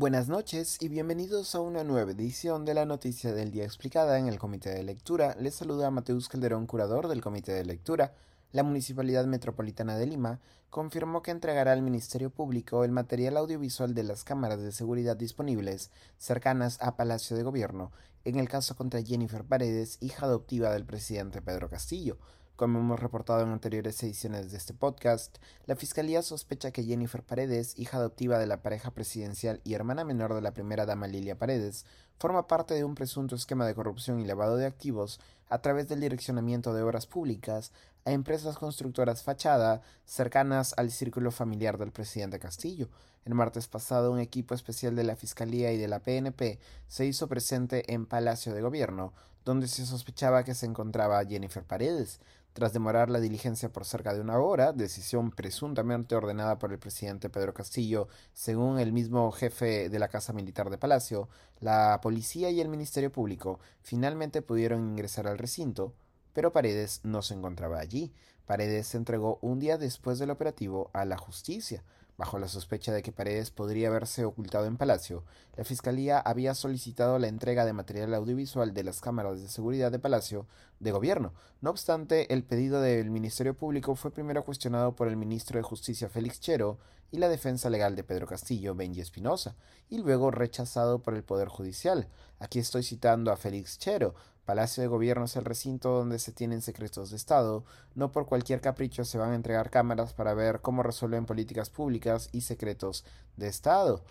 Buenas noches y bienvenidos a una nueva edición de la Noticia del Día Explicada en el Comité de Lectura. Les saluda Mateus Calderón, curador del Comité de Lectura. La Municipalidad Metropolitana de Lima confirmó que entregará al Ministerio Público el material audiovisual de las cámaras de seguridad disponibles cercanas a Palacio de Gobierno en el caso contra Jennifer Paredes, hija adoptiva del presidente Pedro Castillo. Como hemos reportado en anteriores ediciones de este podcast, la Fiscalía sospecha que Jennifer Paredes, hija adoptiva de la pareja presidencial y hermana menor de la primera dama Lilia Paredes, forma parte de un presunto esquema de corrupción y lavado de activos a través del direccionamiento de obras públicas a empresas constructoras fachada cercanas al círculo familiar del presidente Castillo. El martes pasado, un equipo especial de la Fiscalía y de la PNP se hizo presente en Palacio de Gobierno, donde se sospechaba que se encontraba Jennifer Paredes. Tras demorar la diligencia por cerca de una hora, decisión presuntamente ordenada por el presidente Pedro Castillo, según el mismo jefe de la Casa Militar de Palacio, la policía y el Ministerio Público finalmente pudieron ingresar al recinto, pero Paredes no se encontraba allí. Paredes se entregó un día después del operativo a la justicia. Bajo la sospecha de que Paredes podría haberse ocultado en Palacio, la Fiscalía había solicitado la entrega de material audiovisual de las cámaras de seguridad de Palacio de Gobierno. No obstante, el pedido del Ministerio Público fue primero cuestionado por el ministro de Justicia Félix Chero y la defensa legal de Pedro Castillo, Benji Espinosa, y luego rechazado por el Poder Judicial. Aquí estoy citando a Félix Chero, Palacio de Gobierno es el recinto donde se tienen secretos de Estado. No por cualquier capricho se van a entregar cámaras para ver cómo resuelven políticas públicas y secretos de Estado.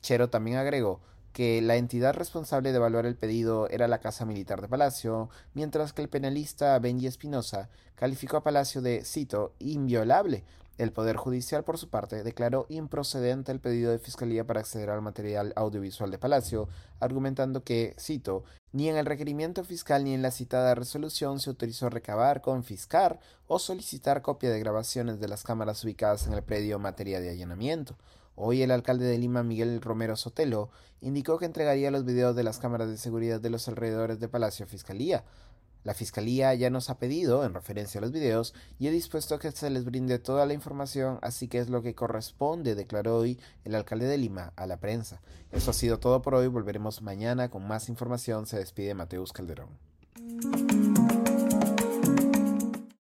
Chero también agregó que la entidad responsable de evaluar el pedido era la Casa Militar de Palacio, mientras que el penalista Benji Espinosa calificó a Palacio de, cito, inviolable, el Poder Judicial, por su parte, declaró improcedente el pedido de Fiscalía para acceder al material audiovisual de Palacio, argumentando que, cito, ni en el requerimiento fiscal ni en la citada resolución se autorizó recabar, confiscar o solicitar copia de grabaciones de las cámaras ubicadas en el predio materia de allanamiento. Hoy el alcalde de Lima, Miguel Romero Sotelo, indicó que entregaría los videos de las cámaras de seguridad de los alrededores de Palacio a Fiscalía. La Fiscalía ya nos ha pedido, en referencia a los videos, y he dispuesto a que se les brinde toda la información, así que es lo que corresponde, declaró hoy el alcalde de Lima a la prensa. Eso ha sido todo por hoy, volveremos mañana con más información. Se despide Mateus Calderón.